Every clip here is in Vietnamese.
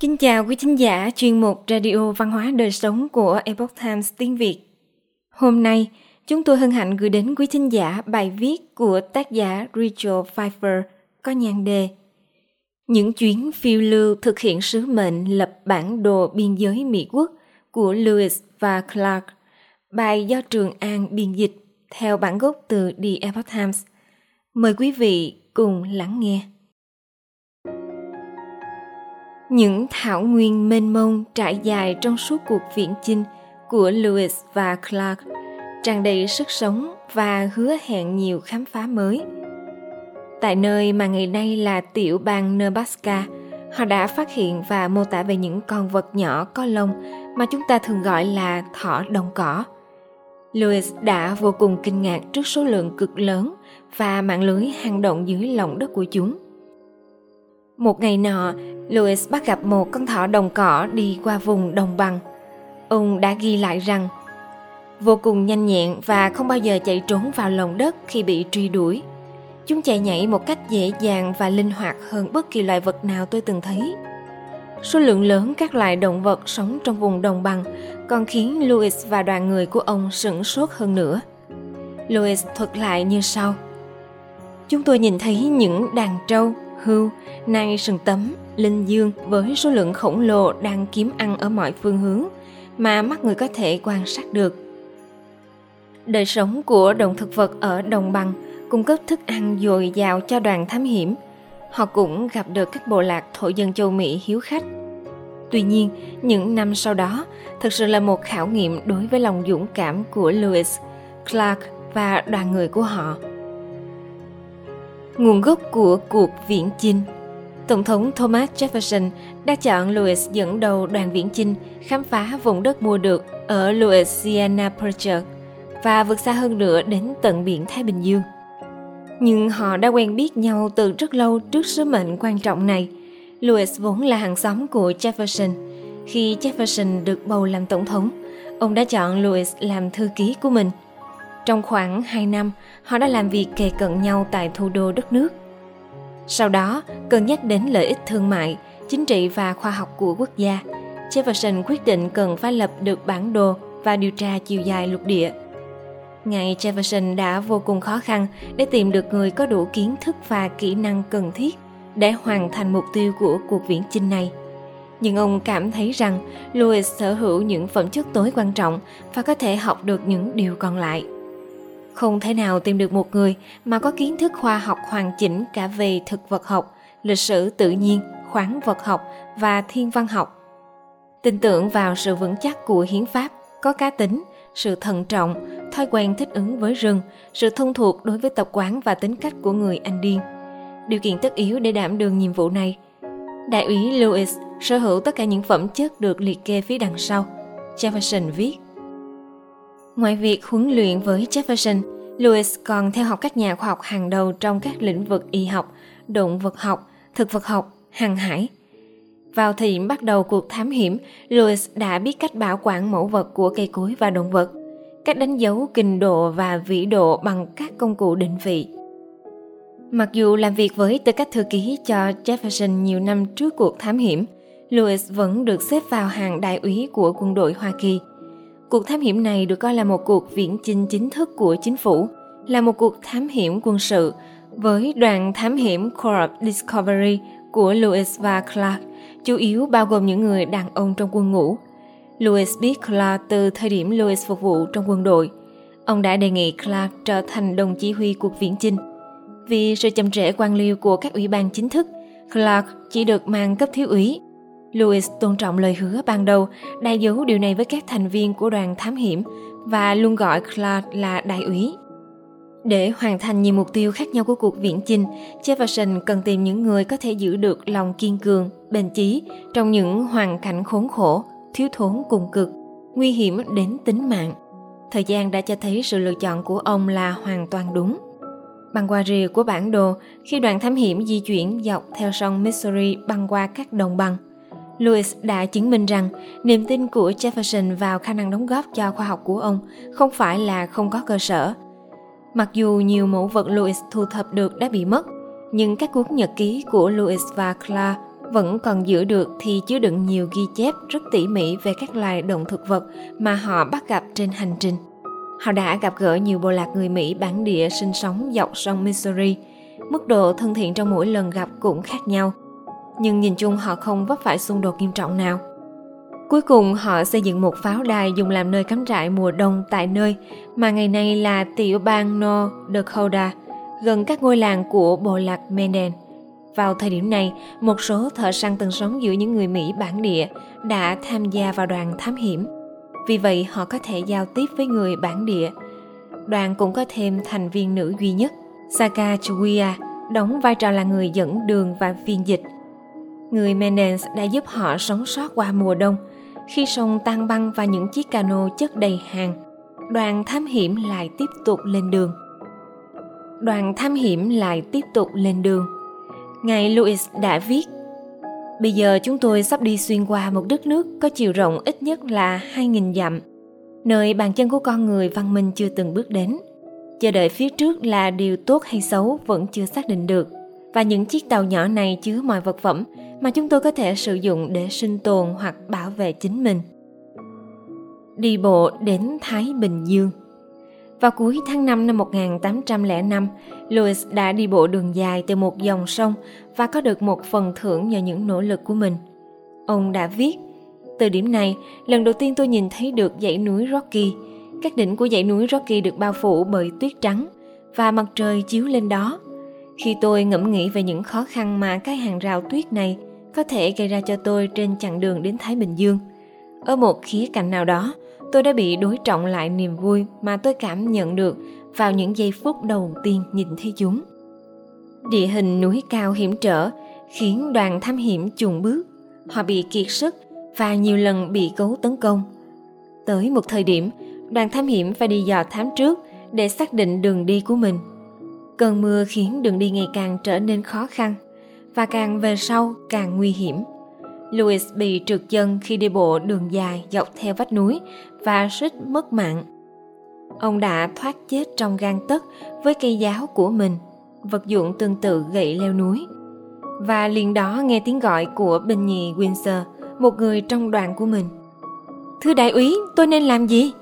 Kính chào quý thính giả chuyên mục Radio Văn hóa Đời Sống của Epoch Times tiếng Việt. Hôm nay, chúng tôi hân hạnh gửi đến quý thính giả bài viết của tác giả Rachel Pfeiffer có nhan đề Những chuyến phiêu lưu thực hiện sứ mệnh lập bản đồ biên giới Mỹ Quốc của Lewis và Clark. Bài do Trường An biên dịch theo bản gốc từ The Epoch Times. Mời quý vị cùng lắng nghe. Những thảo nguyên mênh mông trải dài trong suốt cuộc viễn chinh của Lewis và Clark tràn đầy sức sống và hứa hẹn nhiều khám phá mới. Tại nơi mà ngày nay là tiểu bang Nebraska, họ đã phát hiện và mô tả về những con vật nhỏ có lông mà chúng ta thường gọi là thỏ đồng cỏ. Lewis đã vô cùng kinh ngạc trước số lượng cực lớn và mạng lưới hang động dưới lòng đất của chúng. Một ngày nọ, Louis bắt gặp một con thỏ đồng cỏ đi qua vùng đồng bằng. Ông đã ghi lại rằng vô cùng nhanh nhẹn và không bao giờ chạy trốn vào lòng đất khi bị truy đuổi. Chúng chạy nhảy một cách dễ dàng và linh hoạt hơn bất kỳ loài vật nào tôi từng thấy. Số lượng lớn các loài động vật sống trong vùng đồng bằng còn khiến Louis và đoàn người của ông sửng sốt hơn nữa. Louis thuật lại như sau. Chúng tôi nhìn thấy những đàn trâu, hưu, nai sừng tấm, linh dương với số lượng khổng lồ đang kiếm ăn ở mọi phương hướng mà mắt người có thể quan sát được. Đời sống của động thực vật ở đồng bằng cung cấp thức ăn dồi dào cho đoàn thám hiểm. Họ cũng gặp được các bộ lạc thổ dân châu Mỹ hiếu khách. Tuy nhiên, những năm sau đó thực sự là một khảo nghiệm đối với lòng dũng cảm của Lewis, Clark và đoàn người của họ. Nguồn gốc của cuộc viễn chinh Tổng thống Thomas Jefferson đã chọn Louis dẫn đầu đoàn viễn chinh khám phá vùng đất mua được ở Louisiana Purchase và vượt xa hơn nữa đến tận biển Thái Bình Dương. Nhưng họ đã quen biết nhau từ rất lâu trước sứ mệnh quan trọng này. Louis vốn là hàng xóm của Jefferson. Khi Jefferson được bầu làm tổng thống, ông đã chọn Louis làm thư ký của mình. Trong khoảng 2 năm, họ đã làm việc kề cận nhau tại thủ đô đất nước – sau đó, cân nhắc đến lợi ích thương mại, chính trị và khoa học của quốc gia, Jefferson quyết định cần phải lập được bản đồ và điều tra chiều dài lục địa. Ngài Jefferson đã vô cùng khó khăn để tìm được người có đủ kiến thức và kỹ năng cần thiết để hoàn thành mục tiêu của cuộc viễn chinh này. Nhưng ông cảm thấy rằng Louis sở hữu những phẩm chất tối quan trọng và có thể học được những điều còn lại. Không thể nào tìm được một người mà có kiến thức khoa học hoàn chỉnh cả về thực vật học, lịch sử tự nhiên, khoáng vật học và thiên văn học. Tin tưởng vào sự vững chắc của hiến pháp, có cá tính, sự thận trọng, thói quen thích ứng với rừng, sự thông thuộc đối với tập quán và tính cách của người Anh điên. Điều kiện tất yếu để đảm đương nhiệm vụ này. Đại úy Lewis sở hữu tất cả những phẩm chất được liệt kê phía đằng sau. Jefferson viết. Ngoài việc huấn luyện với Jefferson, Lewis còn theo học các nhà khoa học hàng đầu trong các lĩnh vực y học, động vật học, thực vật học, hàng hải. Vào thời điểm bắt đầu cuộc thám hiểm, Lewis đã biết cách bảo quản mẫu vật của cây cối và động vật, cách đánh dấu kinh độ và vĩ độ bằng các công cụ định vị. Mặc dù làm việc với tư cách thư ký cho Jefferson nhiều năm trước cuộc thám hiểm, Lewis vẫn được xếp vào hàng đại úy của quân đội Hoa Kỳ – Cuộc thám hiểm này được coi là một cuộc viễn chinh chính thức của chính phủ, là một cuộc thám hiểm quân sự với đoàn thám hiểm Corps Discovery của Lewis và Clark, chủ yếu bao gồm những người đàn ông trong quân ngũ. Lewis biết Clark từ thời điểm Lewis phục vụ trong quân đội. Ông đã đề nghị Clark trở thành đồng chỉ huy cuộc viễn chinh. Vì sự chậm trễ quan liêu của các ủy ban chính thức, Clark chỉ được mang cấp thiếu úy Louis tôn trọng lời hứa ban đầu, đã giấu điều này với các thành viên của đoàn thám hiểm và luôn gọi Clark là đại úy. Để hoàn thành nhiều mục tiêu khác nhau của cuộc viễn chinh, Jefferson cần tìm những người có thể giữ được lòng kiên cường, bền chí trong những hoàn cảnh khốn khổ, thiếu thốn cùng cực, nguy hiểm đến tính mạng. Thời gian đã cho thấy sự lựa chọn của ông là hoàn toàn đúng. Băng qua rìa của bản đồ, khi đoàn thám hiểm di chuyển dọc theo sông Missouri băng qua các đồng bằng, Lewis đã chứng minh rằng niềm tin của Jefferson vào khả năng đóng góp cho khoa học của ông không phải là không có cơ sở. Mặc dù nhiều mẫu vật Lewis thu thập được đã bị mất, nhưng các cuốn nhật ký của Lewis và Clark vẫn còn giữ được thì chứa đựng nhiều ghi chép rất tỉ mỉ về các loài động thực vật mà họ bắt gặp trên hành trình. Họ đã gặp gỡ nhiều bộ lạc người Mỹ bản địa sinh sống dọc sông Missouri. Mức độ thân thiện trong mỗi lần gặp cũng khác nhau. Nhưng nhìn chung họ không vấp phải xung đột nghiêm trọng nào. Cuối cùng họ xây dựng một pháo đài dùng làm nơi cắm trại mùa đông tại nơi mà ngày nay là tiểu bang North Dakota, gần các ngôi làng của bộ lạc Menden. Vào thời điểm này, một số thợ săn từng sống giữa những người Mỹ bản địa đã tham gia vào đoàn thám hiểm. Vì vậy họ có thể giao tiếp với người bản địa. Đoàn cũng có thêm thành viên nữ duy nhất, Saka Chuya, đóng vai trò là người dẫn đường và phiên dịch. Người Mendens đã giúp họ sống sót qua mùa đông – khi sông tan băng và những chiếc cano chất đầy hàng, đoàn thám hiểm lại tiếp tục lên đường. Đoàn thám hiểm lại tiếp tục lên đường. Ngài Louis đã viết Bây giờ chúng tôi sắp đi xuyên qua một đất nước có chiều rộng ít nhất là 2.000 dặm, nơi bàn chân của con người văn minh chưa từng bước đến. Chờ đợi phía trước là điều tốt hay xấu vẫn chưa xác định được và những chiếc tàu nhỏ này chứa mọi vật phẩm mà chúng tôi có thể sử dụng để sinh tồn hoặc bảo vệ chính mình. Đi bộ đến Thái Bình Dương Vào cuối tháng 5 năm 1805, Louis đã đi bộ đường dài từ một dòng sông và có được một phần thưởng nhờ những nỗ lực của mình. Ông đã viết, từ điểm này, lần đầu tiên tôi nhìn thấy được dãy núi Rocky. Các đỉnh của dãy núi Rocky được bao phủ bởi tuyết trắng và mặt trời chiếu lên đó. Khi tôi ngẫm nghĩ về những khó khăn mà cái hàng rào tuyết này có thể gây ra cho tôi trên chặng đường đến Thái Bình Dương. Ở một khía cạnh nào đó, tôi đã bị đối trọng lại niềm vui mà tôi cảm nhận được vào những giây phút đầu tiên nhìn thấy chúng. Địa hình núi cao hiểm trở khiến đoàn thám hiểm chùn bước. Họ bị kiệt sức và nhiều lần bị cấu tấn công. Tới một thời điểm, đoàn thám hiểm phải đi dò thám trước để xác định đường đi của mình. Cơn mưa khiến đường đi ngày càng trở nên khó khăn và càng về sau càng nguy hiểm. Louis bị trượt chân khi đi bộ đường dài dọc theo vách núi và suýt mất mạng. Ông đã thoát chết trong gan tấc với cây giáo của mình, vật dụng tương tự gậy leo núi. Và liền đó nghe tiếng gọi của binh nhì Windsor, một người trong đoàn của mình. Thưa đại úy, tôi nên làm gì?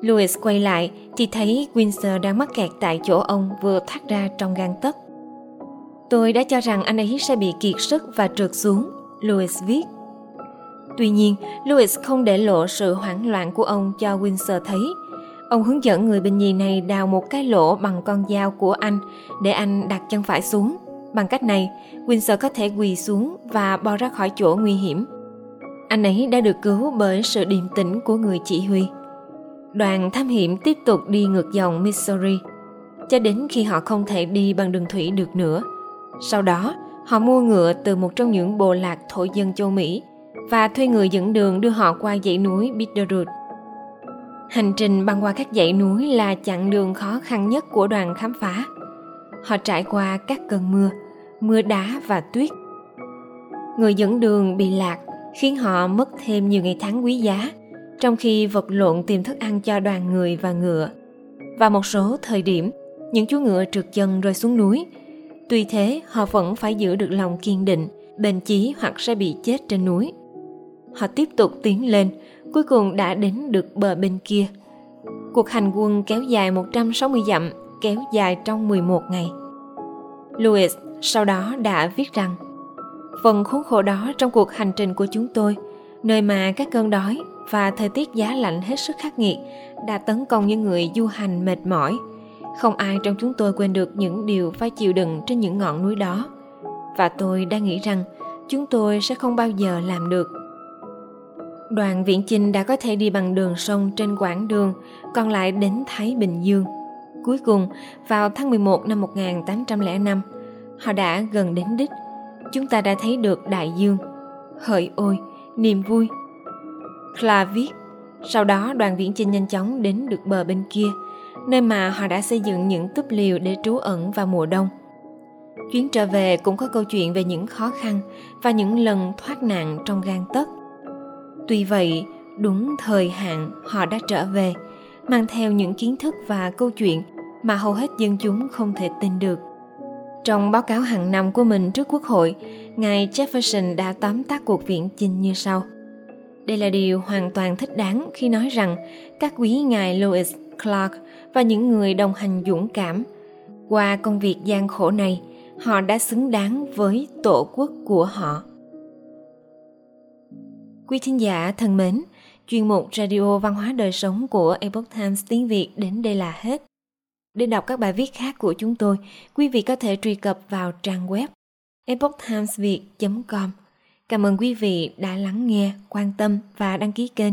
Louis quay lại thì thấy Windsor đang mắc kẹt tại chỗ ông vừa thoát ra trong gan tấc. Tôi đã cho rằng anh ấy sẽ bị kiệt sức và trượt xuống, Louis viết. Tuy nhiên, Louis không để lộ sự hoảng loạn của ông cho Windsor thấy. Ông hướng dẫn người bình nhì này đào một cái lỗ bằng con dao của anh để anh đặt chân phải xuống. Bằng cách này, Windsor có thể quỳ xuống và bò ra khỏi chỗ nguy hiểm. Anh ấy đã được cứu bởi sự điềm tĩnh của người chỉ huy. Đoàn thám hiểm tiếp tục đi ngược dòng Missouri, cho đến khi họ không thể đi bằng đường thủy được nữa – sau đó, họ mua ngựa từ một trong những bộ lạc thổ dân châu Mỹ và thuê người dẫn đường đưa họ qua dãy núi Bitterroot. Hành trình băng qua các dãy núi là chặng đường khó khăn nhất của đoàn khám phá. Họ trải qua các cơn mưa, mưa đá và tuyết. Người dẫn đường bị lạc khiến họ mất thêm nhiều ngày tháng quý giá, trong khi vật lộn tìm thức ăn cho đoàn người và ngựa. Và một số thời điểm, những chú ngựa trượt chân rơi xuống núi Tuy thế, họ vẫn phải giữ được lòng kiên định, bền chí hoặc sẽ bị chết trên núi. Họ tiếp tục tiến lên, cuối cùng đã đến được bờ bên kia. Cuộc hành quân kéo dài 160 dặm, kéo dài trong 11 ngày. Louis sau đó đã viết rằng Phần khốn khổ đó trong cuộc hành trình của chúng tôi, nơi mà các cơn đói và thời tiết giá lạnh hết sức khắc nghiệt đã tấn công những người du hành mệt mỏi, không ai trong chúng tôi quên được những điều phải chịu đựng trên những ngọn núi đó và tôi đang nghĩ rằng chúng tôi sẽ không bao giờ làm được đoàn viễn chinh đã có thể đi bằng đường sông trên quãng đường còn lại đến Thái Bình Dương. Cuối cùng, vào tháng 11 năm 1805, họ đã gần đến đích. Chúng ta đã thấy được đại dương. Hỡi ôi, niềm vui. Clark viết, sau đó đoàn viễn chinh nhanh chóng đến được bờ bên kia – nơi mà họ đã xây dựng những túp liều để trú ẩn vào mùa đông. Chuyến trở về cũng có câu chuyện về những khó khăn và những lần thoát nạn trong gan tấc. Tuy vậy, đúng thời hạn họ đã trở về, mang theo những kiến thức và câu chuyện mà hầu hết dân chúng không thể tin được. Trong báo cáo hàng năm của mình trước Quốc hội, ngài Jefferson đã tóm tắt cuộc viễn chinh như sau. Đây là điều hoàn toàn thích đáng khi nói rằng các quý ngài Louis Clark và những người đồng hành dũng cảm qua công việc gian khổ này, họ đã xứng đáng với tổ quốc của họ. Quý thính giả thân mến, chuyên mục Radio Văn hóa Đời Sống của Epoch Times tiếng Việt đến đây là hết. Để đọc các bài viết khác của chúng tôi, quý vị có thể truy cập vào trang web epochtimesviet.com. Cảm ơn quý vị đã lắng nghe, quan tâm và đăng ký kênh.